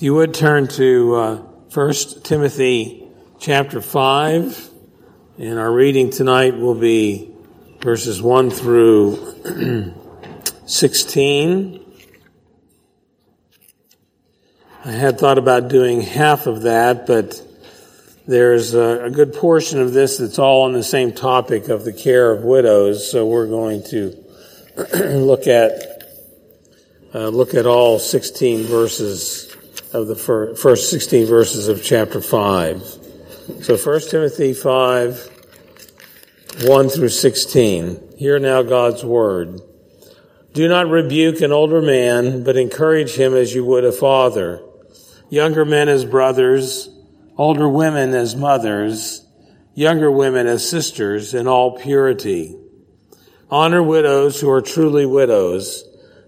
You would turn to uh, 1 Timothy chapter 5, and our reading tonight will be verses 1 through 16. I had thought about doing half of that, but there's a, a, good portion of this that's all on the same topic of the care of widows, so we're going to look at uh, look at all 16 verses of the first 16 verses of chapter 5. So 1 Timothy 5, 1 through 16. Hear now God's word. Do not rebuke an older man, but encourage him as you would a father. Younger men as brothers, older women as mothers, younger women as sisters in all purity. Honor widows who are truly widows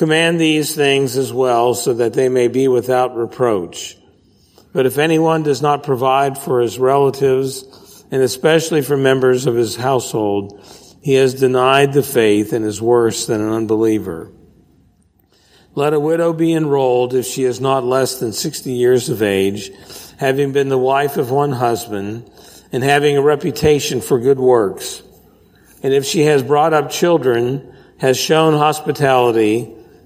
Command these things as well so that they may be without reproach. But if anyone does not provide for his relatives, and especially for members of his household, he has denied the faith and is worse than an unbeliever. Let a widow be enrolled if she is not less than 60 years of age, having been the wife of one husband, and having a reputation for good works. And if she has brought up children, has shown hospitality,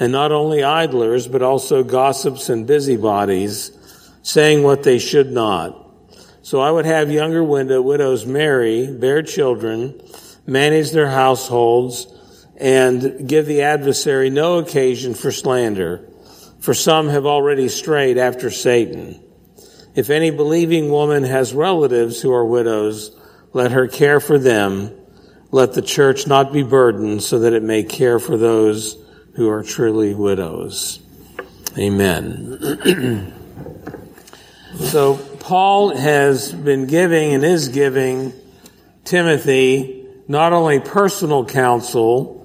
and not only idlers, but also gossips and busybodies, saying what they should not. So I would have younger widow, widows marry, bear children, manage their households, and give the adversary no occasion for slander, for some have already strayed after Satan. If any believing woman has relatives who are widows, let her care for them. Let the church not be burdened so that it may care for those who are truly widows. Amen. so Paul has been giving and is giving Timothy not only personal counsel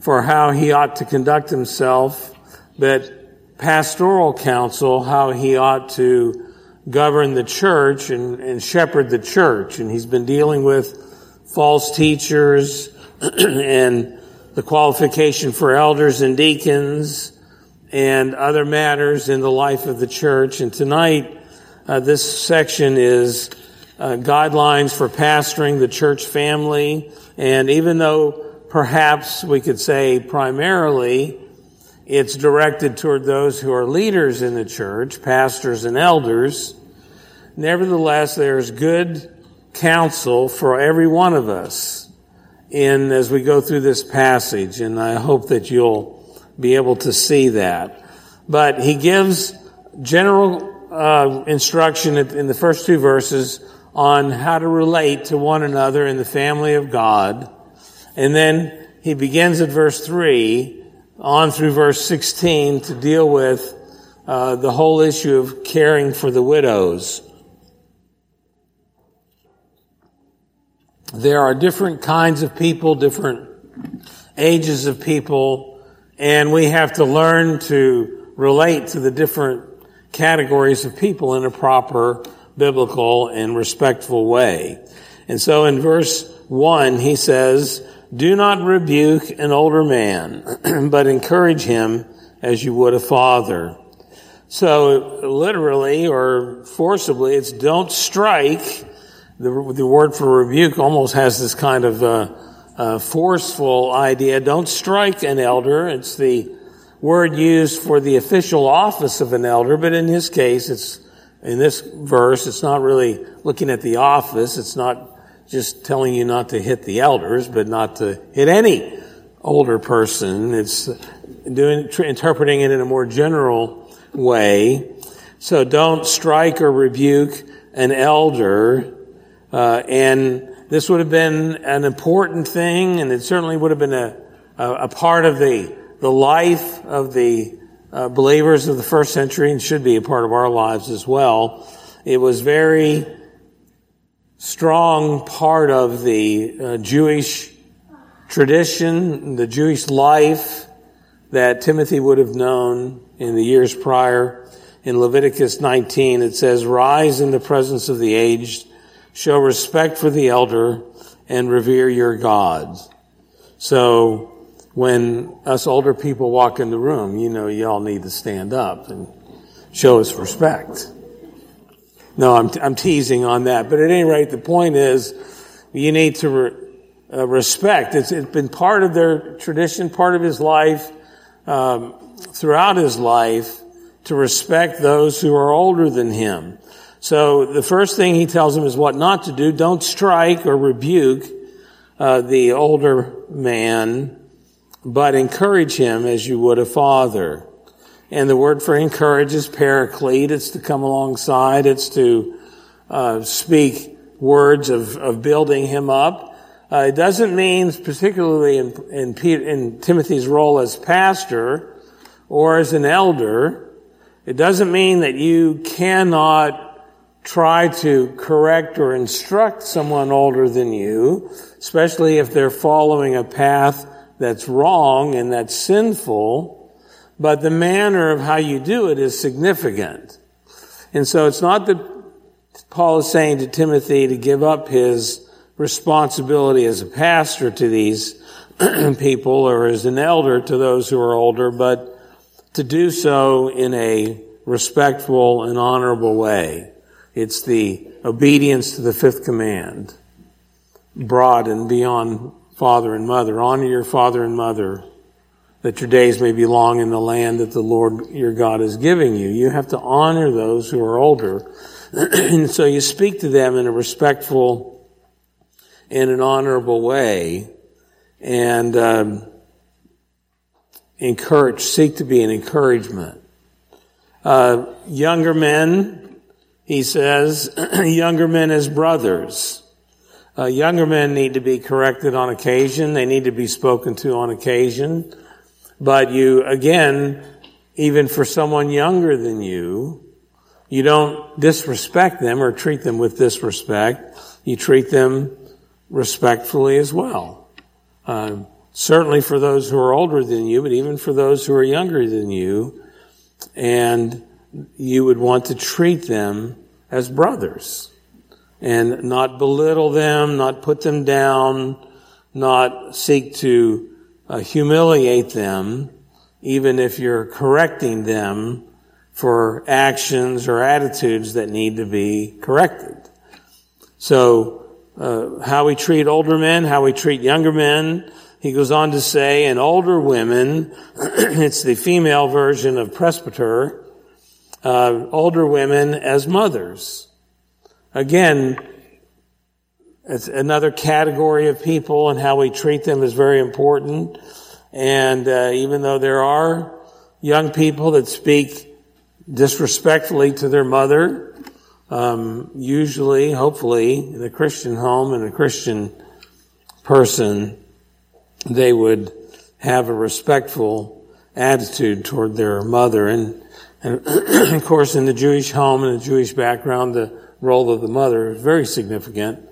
for how he ought to conduct himself, but pastoral counsel, how he ought to govern the church and, and shepherd the church. And he's been dealing with false teachers and the qualification for elders and deacons and other matters in the life of the church. And tonight, uh, this section is uh, guidelines for pastoring the church family. And even though perhaps we could say primarily it's directed toward those who are leaders in the church, pastors and elders, nevertheless, there's good counsel for every one of us in as we go through this passage, and I hope that you'll be able to see that. But he gives general uh, instruction in the first two verses on how to relate to one another in the family of God, and then he begins at verse three on through verse sixteen to deal with uh, the whole issue of caring for the widows. There are different kinds of people, different ages of people, and we have to learn to relate to the different categories of people in a proper biblical and respectful way. And so in verse one, he says, do not rebuke an older man, but encourage him as you would a father. So literally or forcibly, it's don't strike the, the word for rebuke almost has this kind of uh, uh, forceful idea. Don't strike an elder. It's the word used for the official office of an elder, but in his case, it's in this verse, it's not really looking at the office. It's not just telling you not to hit the elders, but not to hit any older person. It's doing, interpreting it in a more general way. So don't strike or rebuke an elder. Uh, and this would have been an important thing, and it certainly would have been a, a, a part of the, the life of the uh, believers of the first century and should be a part of our lives as well. It was very strong part of the uh, Jewish tradition, the Jewish life that Timothy would have known in the years prior. In Leviticus 19, it says, Rise in the presence of the aged, show respect for the elder, and revere your gods. So, when us older people walk in the room, you know, y'all need to stand up and show us respect. No, I'm, I'm teasing on that. But at any rate, the point is, you need to re, uh, respect. It's, it's been part of their tradition, part of his life, um, throughout his life, to respect those who are older than him. So the first thing he tells them is what not to do. Don't strike or rebuke uh, the older man but encourage him as you would a father. And the word for encourage is paraclete. It's to come alongside. It's to uh, speak words of, of building him up. Uh, it doesn't mean, particularly in, in, in Timothy's role as pastor or as an elder, it doesn't mean that you cannot try to correct or instruct someone older than you, especially if they're following a path that's wrong and that's sinful, but the manner of how you do it is significant. And so it's not that Paul is saying to Timothy to give up his responsibility as a pastor to these people or as an elder to those who are older, but to do so in a respectful and honorable way. It's the obedience to the fifth command, broad and beyond father and mother. Honor your father and mother that your days may be long in the land that the Lord your God is giving you. You have to honor those who are older. and so you speak to them in a respectful and an honorable way and um, encourage, seek to be an encouragement. Uh, younger men, he says, younger men as brothers. Uh, younger men need to be corrected on occasion. They need to be spoken to on occasion. But you, again, even for someone younger than you, you don't disrespect them or treat them with disrespect. You treat them respectfully as well. Uh, certainly for those who are older than you, but even for those who are younger than you. And you would want to treat them as brothers and not belittle them, not put them down, not seek to uh, humiliate them, even if you're correcting them for actions or attitudes that need to be corrected. So, uh, how we treat older men, how we treat younger men. He goes on to say, and older women, it's the female version of presbyter, uh, older women as mothers. Again, it's another category of people and how we treat them is very important. And uh, even though there are young people that speak disrespectfully to their mother, um, usually, hopefully, in a Christian home and a Christian person, they would have a respectful attitude toward their mother. And, and of course, in the Jewish home and the Jewish background, the role of the mother is very significant.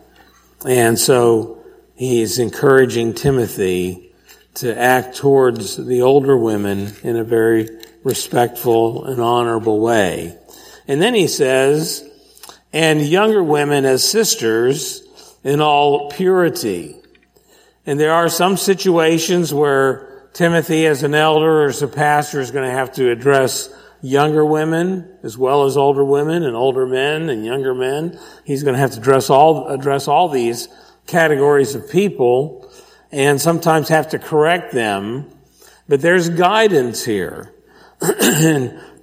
And so he's encouraging Timothy to act towards the older women in a very respectful and honorable way. And then he says, and younger women as sisters in all purity. And there are some situations where Timothy as an elder or as a pastor is going to have to address younger women as well as older women and older men and younger men. He's going to have to address all, address all these categories of people and sometimes have to correct them. But there's guidance here. and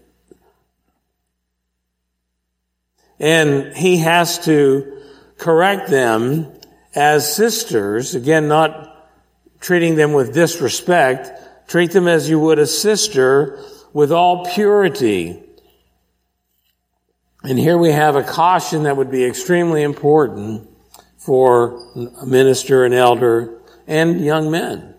And he has to correct them as sisters, again, not treating them with disrespect, treat them as you would a sister with all purity. And here we have a caution that would be extremely important for a minister, an elder, and young men.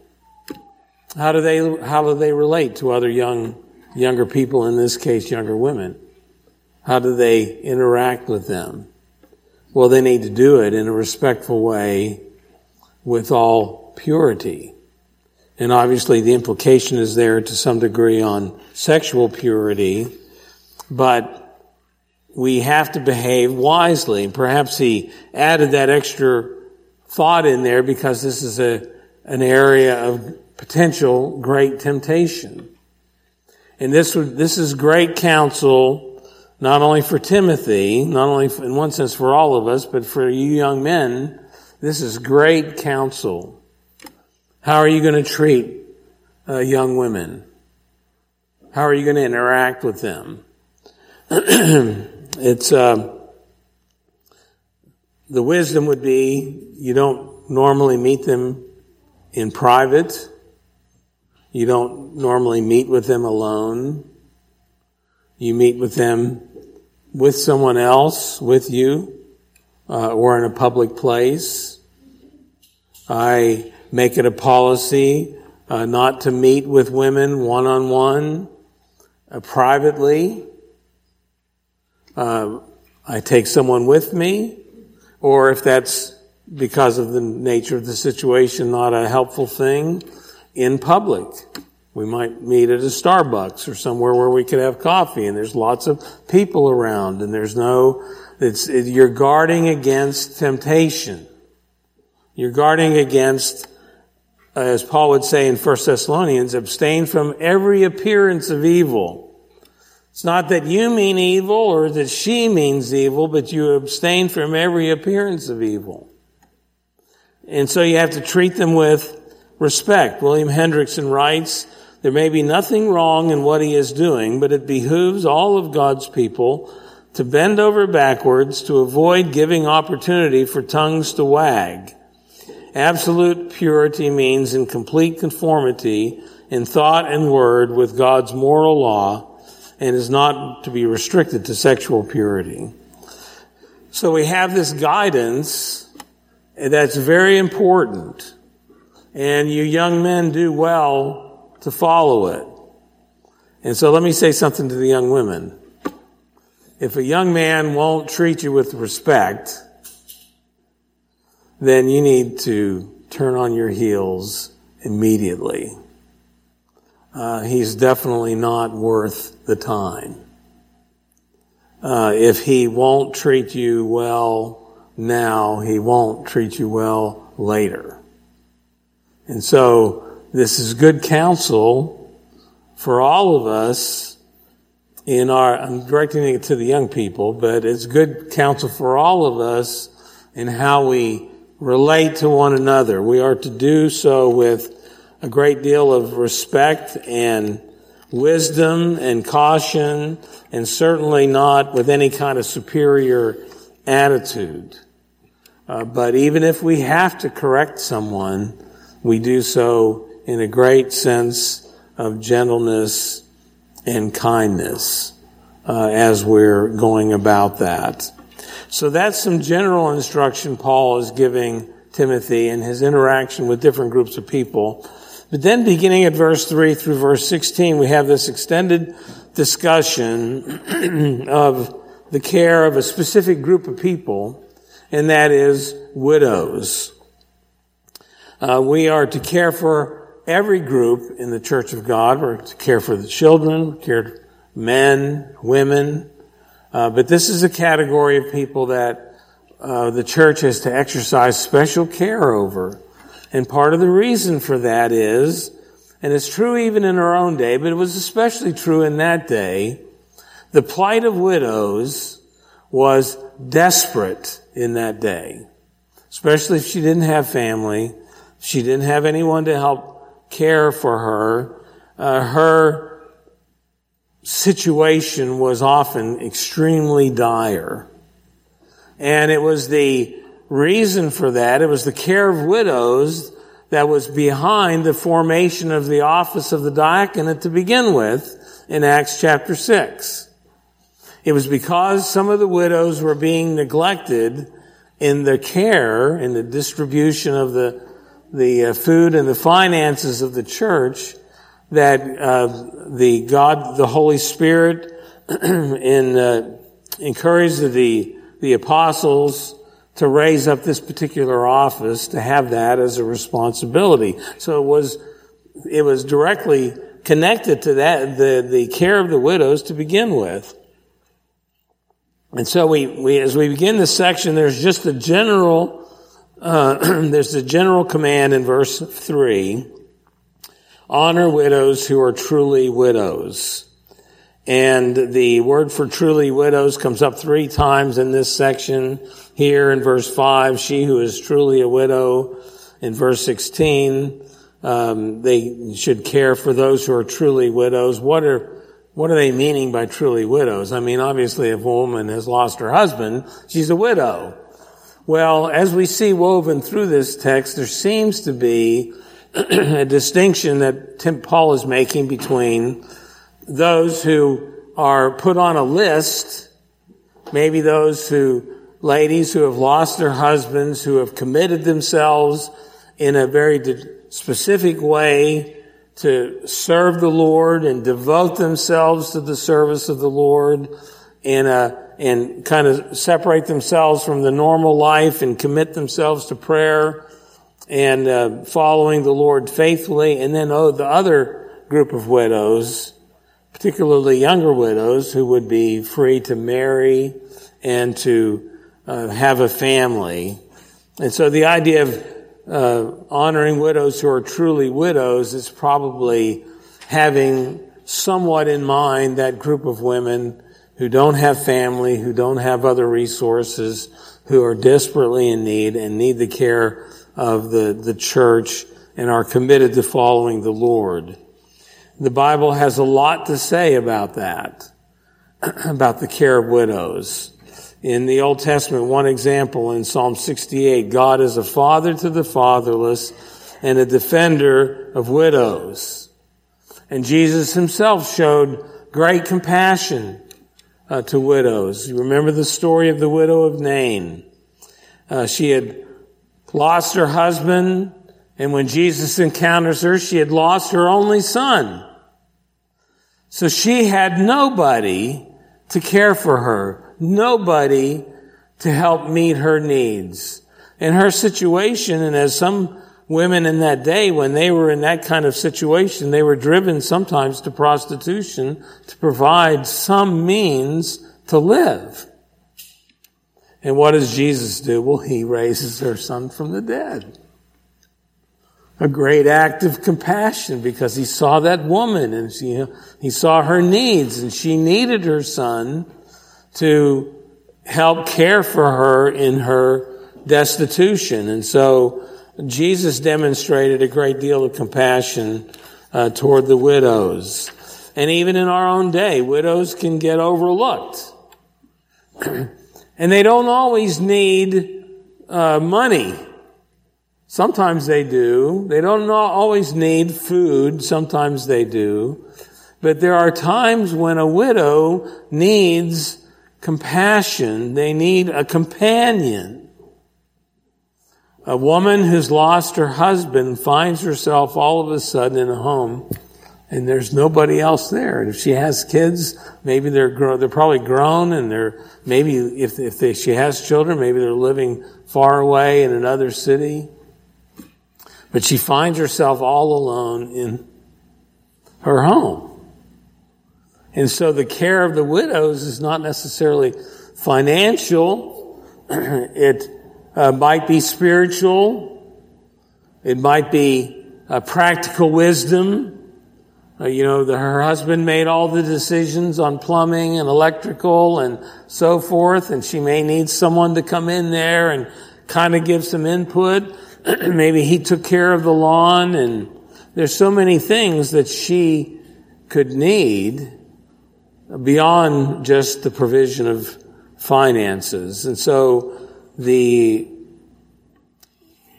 How do they, how do they relate to other young, younger people, in this case, younger women? How do they interact with them? Well, they need to do it in a respectful way with all purity. And obviously the implication is there to some degree on sexual purity, but we have to behave wisely. Perhaps he added that extra thought in there because this is a, an area of potential great temptation. And this would, this is great counsel, not only for Timothy, not only in one sense for all of us, but for you young men. This is great counsel. How are you going to treat uh, young women? How are you going to interact with them? it's uh, the wisdom would be you don't normally meet them in private. You don't normally meet with them alone. You meet with them with someone else, with you, uh, or in a public place. I make it a policy uh, not to meet with women one on one, privately. Uh, I take someone with me, or if that's because of the nature of the situation, not a helpful thing, in public. We might meet at a Starbucks or somewhere where we could have coffee and there's lots of people around and there's no, it's, it, you're guarding against temptation. You're guarding against, Uh, as Paul would say in 1 Thessalonians, abstain from every appearance of evil. It's not that you mean evil or that she means evil, but you abstain from every appearance of evil. And so you have to treat them with respect. William Hendriksen writes, there may be nothing wrong in what he is doing, but it behooves all of God's people to bend over backwards to avoid giving opportunity for tongues to wag. Absolute purity means in complete conformity in thought and word with God's moral law and is not to be restricted to sexual purity. So we have this guidance that's very important. And you young men do well to follow it. And so let me say something to the young women. If a young man won't treat you with respect, then you need to turn on your heels immediately uh, he's definitely not worth the time. Uh, if he won't treat you well now, he won't treat you well later. And so this is good counsel for all of us in our, I'm directing it to the young people, but it's good counsel for all of us in how we relate to one another. We are to do so with a great deal of respect and wisdom and caution, and certainly not with any kind of superior attitude. Uh, but even if we have to correct someone, we do so in a great sense of gentleness and kindness uh, as we're going about that. So that's some general instruction Paul is giving Timothy in his interaction with different groups of people. But then beginning at verse 3 through verse 16, we have this extended discussion of the care of a specific group of people, and that is widows. Uh, we are to care for every group in the church of God. We're to care for the children, care for men, women. Uh, but this is a category of people that uh, the church has to exercise special care over. And part of the reason for that is, and it's true even in our own day, but it was especially true in that day, the plight of widows was desperate in that day. Especially if she didn't have family, she didn't have anyone to help care for her. Uh, her situation was often extremely dire. And it was the reason for that. It was the care of widows that was behind the formation of the office of the diaconate to begin with in Acts chapter 6. It was because some of the widows were being neglected in the care in the distribution of the, the uh, food and the finances of the church that uh, the God, the Holy Spirit, in, uh, encouraged the, the apostles to raise up this particular office to have that as a responsibility. So it was, it was directly connected to that, the, the care of the widows to begin with. And so we, we as we begin this section, there's just a general, uh, there's a general command in verse three. Honor widows who are truly widows. And the word for truly widows comes up three times in this section. Here in verse 5, she who is truly a widow. In verse 16, um, they should care for those who are truly widows. What are, what are they meaning by truly widows? I mean, obviously if a woman has lost her husband, she's a widow. Well, as we see woven through this text, there seems to be a distinction that Tim Paul is making between those who are put on a list, maybe those who, ladies who have lost their husbands, who have committed themselves in a very specific way to serve the Lord and devote themselves to the service of the Lord and, uh, and kind of separate themselves from the normal life and commit themselves to prayer and uh, following the Lord faithfully. And then, oh, the other group of widows particularly younger widows who would be free to marry and to uh, have a family. And so the idea of uh, honoring widows who are truly widows is probably having somewhat in mind that group of women who don't have family, who don't have other resources, who are desperately in need and need the care of the, the church and are committed to following the Lord. The Bible has a lot to say about that, about the care of widows. In the Old Testament, one example in Psalm 68, God is a father to the fatherless and a defender of widows. And Jesus himself showed great compassion uh, to widows. You remember the story of the widow of Nain. Uh, she had lost her husband and when Jesus encounters her, she had lost her only son. So she had nobody to care for her, nobody to help meet her needs. In her situation, and as some women in that day, when they were in that kind of situation, they were driven sometimes to prostitution to provide some means to live. And what does Jesus do? Well, he raises her son from the dead a great act of compassion because he saw that woman and she, he saw her needs and she needed her son to help care for her in her destitution. And so Jesus demonstrated a great deal of compassion uh, toward the widows. And even in our own day, widows can get overlooked. and they don't always need uh, money Sometimes they do. They don't always need food. Sometimes they do. But there are times when a widow needs compassion. They need a companion. A woman who's lost her husband finds herself all of a sudden in a home and there's nobody else there. And if she has kids, maybe they're grown, they're probably grown and they're, maybe if, if they, she has children, maybe they're living far away in another city. But she finds herself all alone in her home. And so the care of the widows is not necessarily financial. it uh, might be spiritual. It might be uh, practical wisdom. Uh, you know, the, her husband made all the decisions on plumbing and electrical and so forth, and she may need someone to come in there and kind of give some input. maybe he took care of the lawn and there's so many things that she could need beyond just the provision of finances. And so the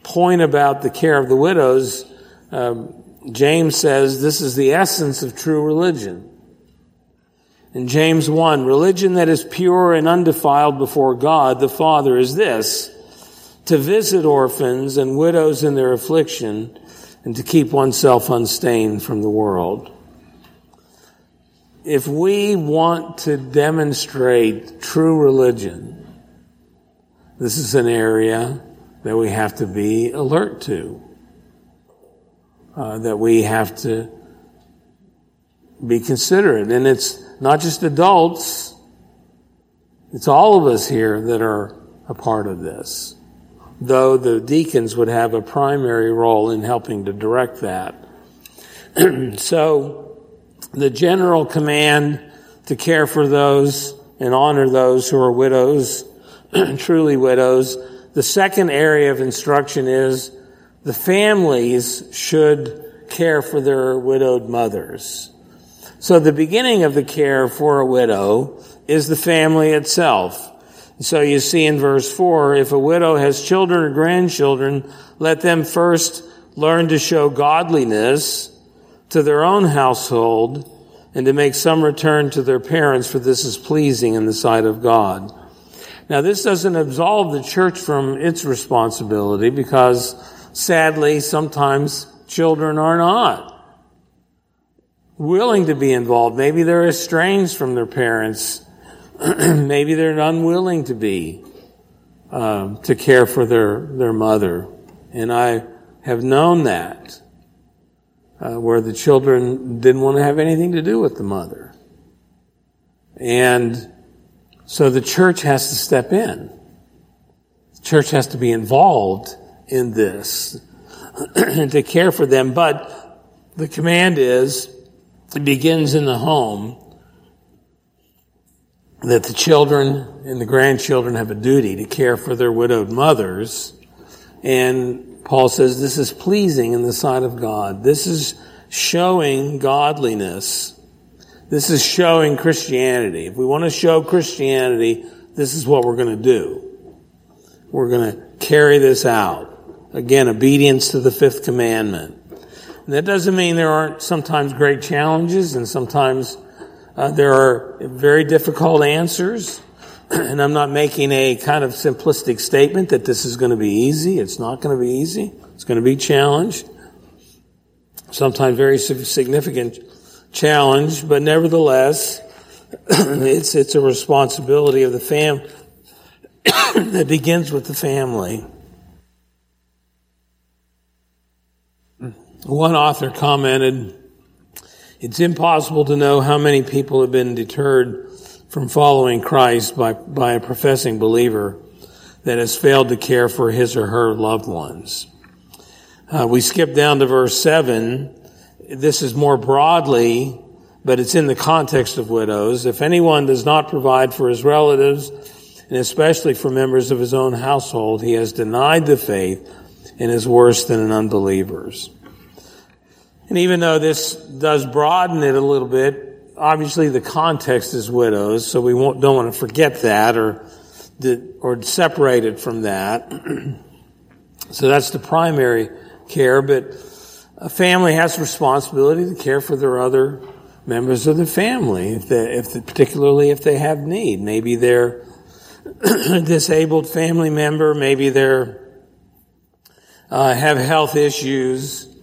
point about the care of the widows, um, James says this is the essence of true religion. In James 1, religion that is pure and undefiled before God the Father is this, to visit orphans and widows in their affliction and to keep oneself unstained from the world. If we want to demonstrate true religion, this is an area that we have to be alert to, uh, that we have to be considerate. And it's not just adults, it's all of us here that are a part of this. Though the deacons would have a primary role in helping to direct that. so, the general command to care for those and honor those who are widows, truly widows, the second area of instruction is the families should care for their widowed mothers. So the beginning of the care for a widow is the family itself. So you see in verse 4, if a widow has children or grandchildren, let them first learn to show godliness to their own household and to make some return to their parents, for this is pleasing in the sight of God. Now, this doesn't absolve the church from its responsibility because sadly, sometimes children are not willing to be involved. Maybe they're estranged from their parents. Maybe they're unwilling to be, um, to care for their, their mother. And I have known that, uh, where the children didn't want to have anything to do with the mother. And so the church has to step in. The church has to be involved in this to care for them. But the command is, it begins in the home that the children and the grandchildren have a duty to care for their widowed mothers. And Paul says this is pleasing in the sight of God. This is showing godliness this is showing Christianity. If we want to show Christianity, this is what we're going to do. We're going to carry this out. Again, obedience to the fifth commandment. And that doesn't mean there aren't sometimes great challenges and sometimes uh, there are very difficult answers. and I'm not making a kind of simplistic statement that this is going to be easy. It's not going to be easy. It's going to be challenged. Sometimes very significant challenge, but nevertheless, it's, it's a responsibility of the fam that begins with the family. One author commented, it's impossible to know how many people have been deterred from following Christ by, by a professing believer that has failed to care for his or her loved ones. Uh, we skip down to verse 7 this is more broadly, but it's in the context of widows. If anyone does not provide for his relatives, and especially for members of his own household, he has denied the faith and is worse than an unbeliever's. And even though this does broaden it a little bit, obviously the context is widows, so we don't want to forget that or, or separate it from that. so that's the primary care, but a family has responsibility to care for their other members of the family, if they, if they, particularly if they have need. Maybe they're a disabled family member, maybe they're uh, have health issues,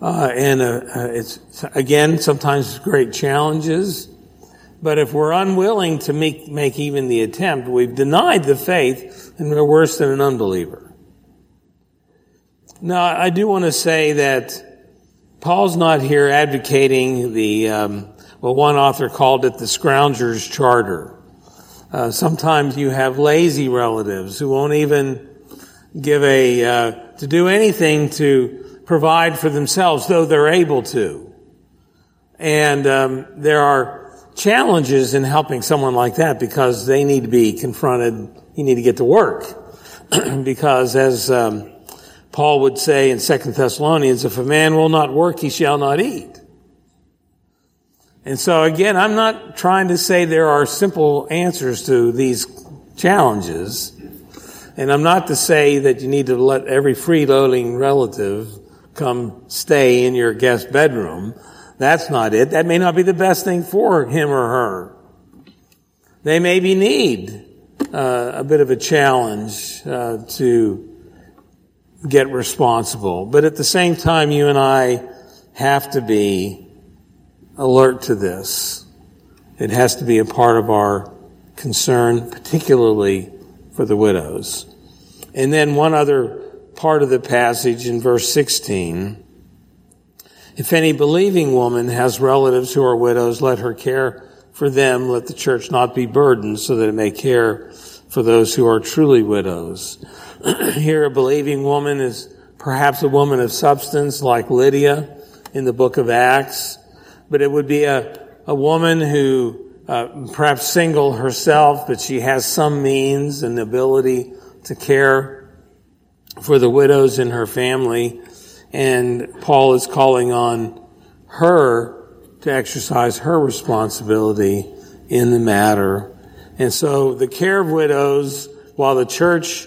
uh, and uh, uh it's again sometimes great challenges. But if we're unwilling to make make even the attempt, we've denied the faith, and we're worse than an unbeliever. Now, I do want to say that Paul's not here advocating the, um, well, one author called it the scrounger's charter. Uh, sometimes you have lazy relatives who won't even give a, uh, to do anything to provide for themselves, though they're able to. And um, there are challenges in helping someone like that because they need to be confronted. You need to get to work because as um, Paul would say in Second Thessalonians, if a man will not work, he shall not eat. And so again, I'm not trying to say there are simple answers to these challenges. And I'm not to say that you need to let every freeloading relative come stay in your guest bedroom. That's not it. That may not be the best thing for him or her. They maybe need uh, a bit of a challenge uh, to get responsible. But at the same time, you and I have to be alert to this. It has to be a part of our concern, particularly for the widows. And then one other part of the passage in verse 16. If any believing woman has relatives who are widows, let her care for them. Let the church not be burdened so that it may care for those who are truly widows. Here, a believing woman is perhaps a woman of substance like Lydia in the book of Acts, but it would be a, a woman who uh, perhaps single herself, but she has some means and ability to care for the widows in her family. And Paul is calling on her to exercise her responsibility in the matter. And so the care of widows, while the church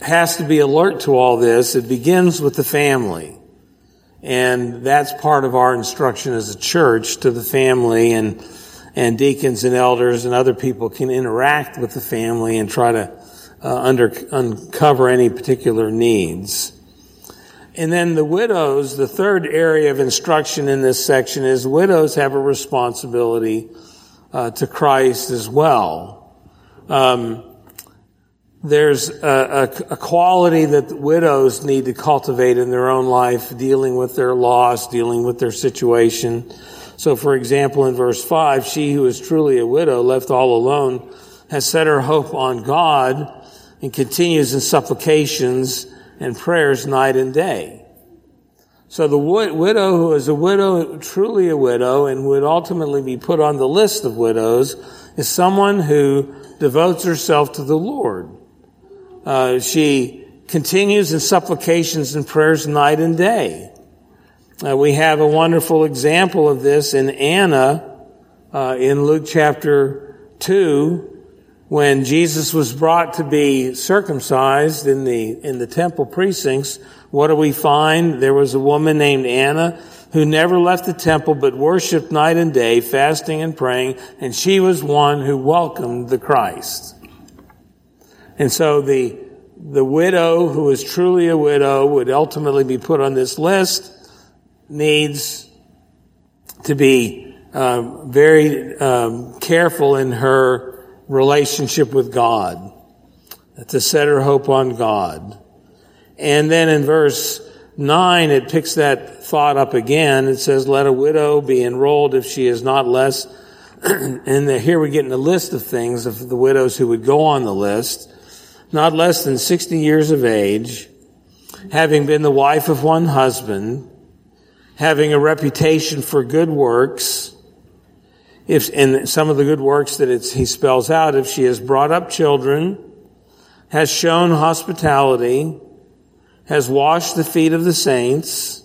has to be alert to all this, it begins with the family. And that's part of our instruction as a church to the family and and deacons and elders and other people can interact with the family and try to uh, under, uncover any particular needs. And then the widows, the third area of instruction in this section is widows have a responsibility uh, to Christ as well. Um, there's a, a, a, quality that widows need to cultivate in their own life, dealing with their loss, dealing with their situation. So, for example, in verse 5, she who is truly a widow, left all alone, has set her hope on God and continues in supplications and prayers night and day. So the widow who is a widow, truly a widow, and would ultimately be put on the list of widows, is someone who devotes herself to the Lord. Uh, she continues in supplications and prayers night and day. Uh, we have a wonderful example of this in Anna uh, in Luke chapter 2 when Jesus was brought to be circumcised in the in the temple precincts what do we find? There was a woman named Anna who never left the temple but worshiped night and day fasting and praying and she was one who welcomed the Christ. And so the the widow who is truly a widow would ultimately be put on this list needs to be um, very um, careful in her relationship with God, to set her hope on God. And then in verse 9, it picks that thought up again. It says, let a widow be enrolled if she is not less, and here we get in a list of things of the widows who would go on the list, not less than 60 years of age, having been the wife of one husband, having a reputation for good works, if, and some of the good works that it's he spells out, if she has brought up children, has shown hospitality, has washed the feet of the saints,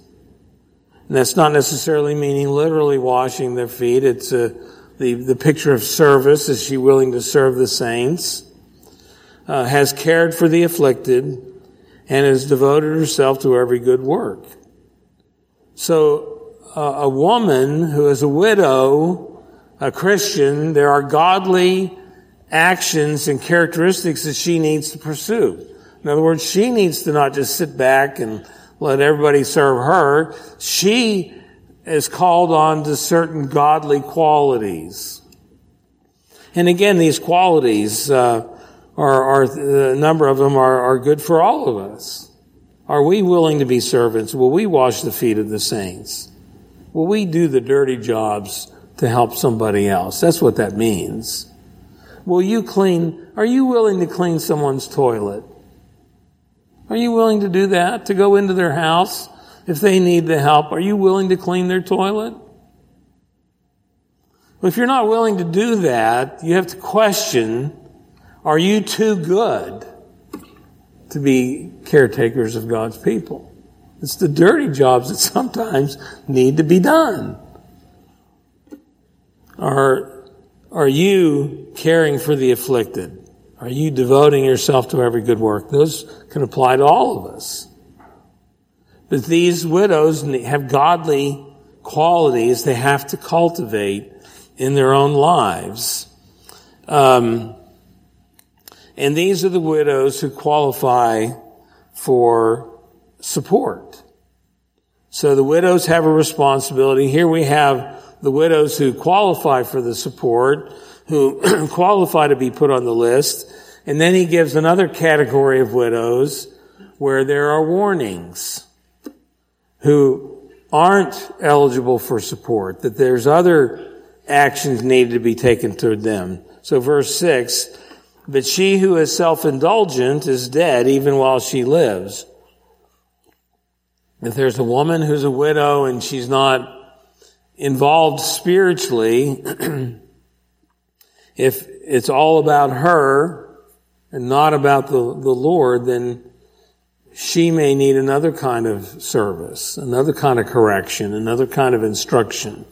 and that's not necessarily meaning literally washing their feet. It's a, the, the picture of service. Is she willing to serve the saints? Uh, has cared for the afflicted and has devoted herself to every good work. So uh, a woman who is a widow, a Christian, there are godly actions and characteristics that she needs to pursue. In other words, she needs to not just sit back and let everybody serve her. She is called on to certain godly qualities. And again, these qualities uh, are, are, a number of them are, are good for all of us. Are we willing to be servants? Will we wash the feet of the saints? Will we do the dirty jobs to help somebody else? That's what that means. Will you clean, are you willing to clean someone's toilet? Are you willing to do that? To go into their house if they need the help? Are you willing to clean their toilet? If you're not willing to do that, you have to question, are you too good? to be caretakers of God's people. It's the dirty jobs that sometimes need to be done. Are, are you caring for the afflicted? Are you devoting yourself to every good work? Those can apply to all of us. But these widows have godly qualities they have to cultivate in their own lives. Um, and these are the widows who qualify for support. So the widows have a responsibility. Here we have the widows who qualify for the support, who qualify to be put on the list. And then he gives another category of widows where there are warnings who aren't eligible for support, that there's other actions needed to be taken toward them. So verse six, but she who is self-indulgent is dead even while she lives. If there's a woman who's a widow and she's not involved spiritually, if it's all about her and not about the, the Lord, then she may need another kind of service, another kind of correction, another kind of instruction.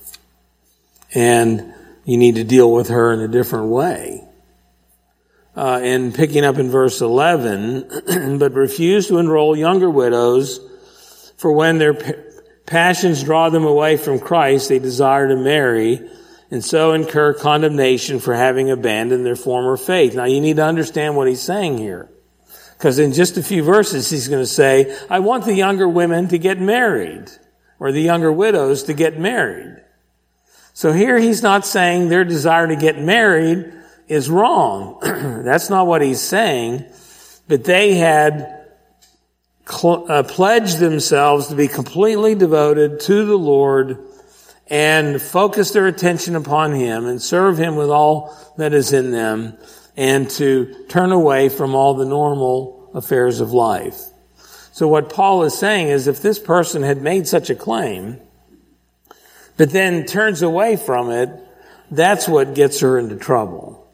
And you need to deal with her in a different way. Uh, and picking up in verse 11, but refuse to enroll younger widows, for when their passions draw them away from Christ, they desire to marry, and so incur condemnation for having abandoned their former faith. Now you need to understand what he's saying here. Because in just a few verses, he's going to say, I want the younger women to get married, or the younger widows to get married. So here he's not saying their desire to get married is wrong. That's not what he's saying. But they had cl- uh, themselves to be completely devoted to the Lord and focus their attention upon Him and serve Him with all that is in them and to turn away from all the normal affairs of life. So what Paul is saying is if this person had made such a claim, but then turns away from it, that's what gets her into trouble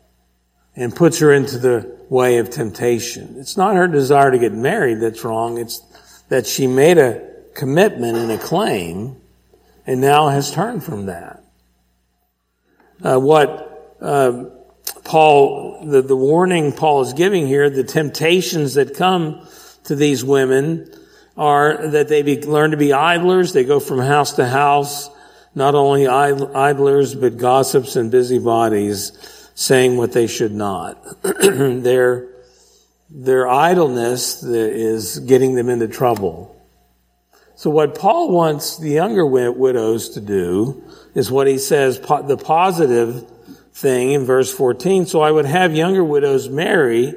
and puts her into the way of temptation. It's not her desire to get married that's wrong. It's that she made a commitment and a claim and now has turned from that. Uh, what uh, Paul, the, the warning Paul is giving here, the temptations that come to these women are that they be, learn to be idlers. They go from house to house not only idlers, but gossips and busybodies saying what they should not. their, their idleness is getting them into trouble. So what Paul wants the younger widows to do is what he says, the positive thing in verse 14. So I would have younger widows marry,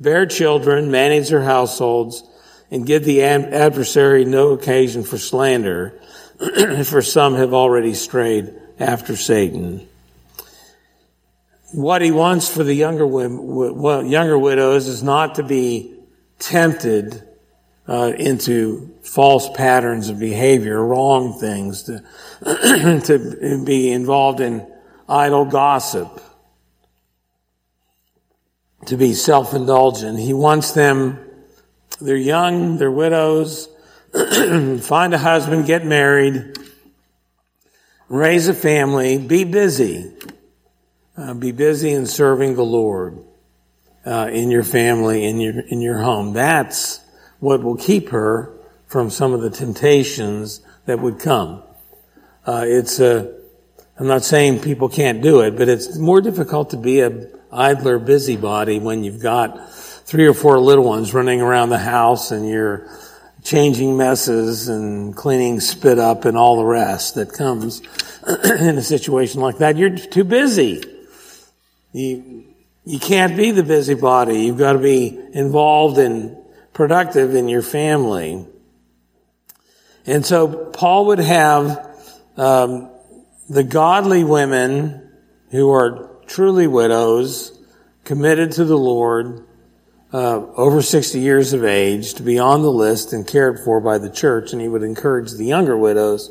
bear children, manage their households, and give the adversary no occasion for slander. for some have already strayed after Satan. What he wants for the younger, women, younger widows is not to be tempted uh, into false patterns of behavior, wrong things, to, to be involved in idle gossip, to be self-indulgent. He wants them, they're young, they're widows, find a husband, get married, raise a family, be busy. Uh, be busy in serving the Lord uh, in your family, in your in your home. That's what will keep her from some of the temptations that would come. Uh, it's a. I'm not saying people can't do it, but it's more difficult to be a idler busybody when you've got three or four little ones running around the house and you're changing messes and cleaning spit up and all the rest that comes in a situation like that. You're too busy. You, you can't be the busybody. You've got to be involved and productive in your family. And so Paul would have um, the godly women who are truly widows, committed to the Lord, uh, over 60 years of age to be on the list and cared for by the church, and he would encourage the younger widows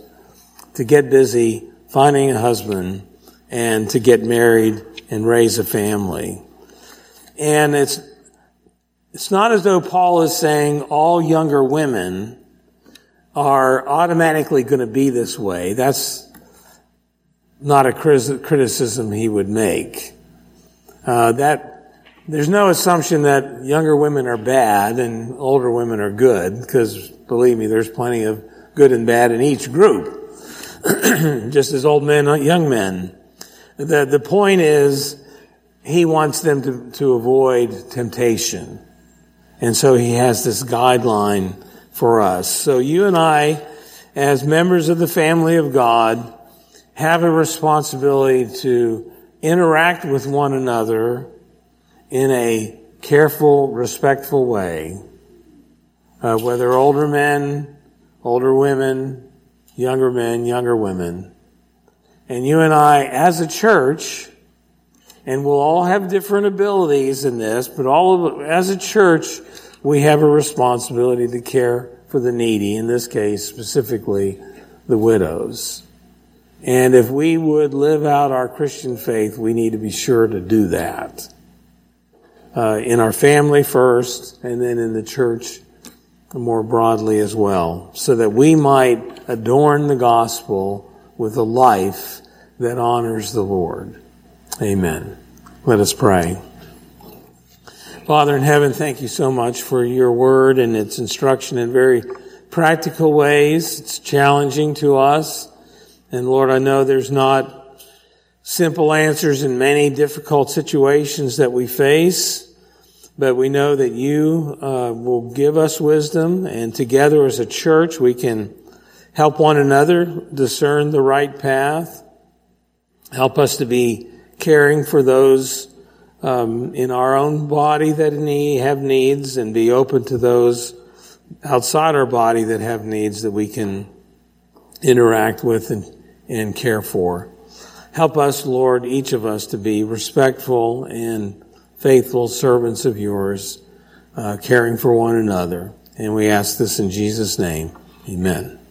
to get busy finding a husband and to get married and raise a family. And it's, it's not as though Paul is saying all younger women are automatically going to be this way. That's not a criticism he would make. Uh, that there's no assumption that younger women are bad and older women are good, because believe me, there's plenty of good and bad in each group, just as old men, young men. The, the point is, he wants them to, to avoid temptation. And so he has this guideline for us. So you and I, as members of the family of God, have a responsibility to interact with one another in a careful, respectful way. Uh, whether older men, older women, younger men, younger women. And you and I, as a church, and we'll all have different abilities in this, but all of, as a church, we have a responsibility to care for the needy, in this case, specifically the widows. And if we would live out our Christian faith, we need to be sure to do that. Uh, in our family first, and then in the church more broadly as well, so that we might adorn the gospel with a life that honors the Lord. Amen. Let us pray. Father in heaven, thank you so much for your word and its instruction in very practical ways. It's challenging to us. And Lord, I know there's not simple answers in many difficult situations that we face, but we know that you uh, will give us wisdom, and together as a church, we can help one another discern the right path. Help us to be caring for those um, in our own body that need, have needs, and be open to those outside our body that have needs that we can interact with and and care for. Help us, Lord, each of us to be respectful and faithful servants of yours, uh, caring for one another. And we ask this in Jesus' name. Amen.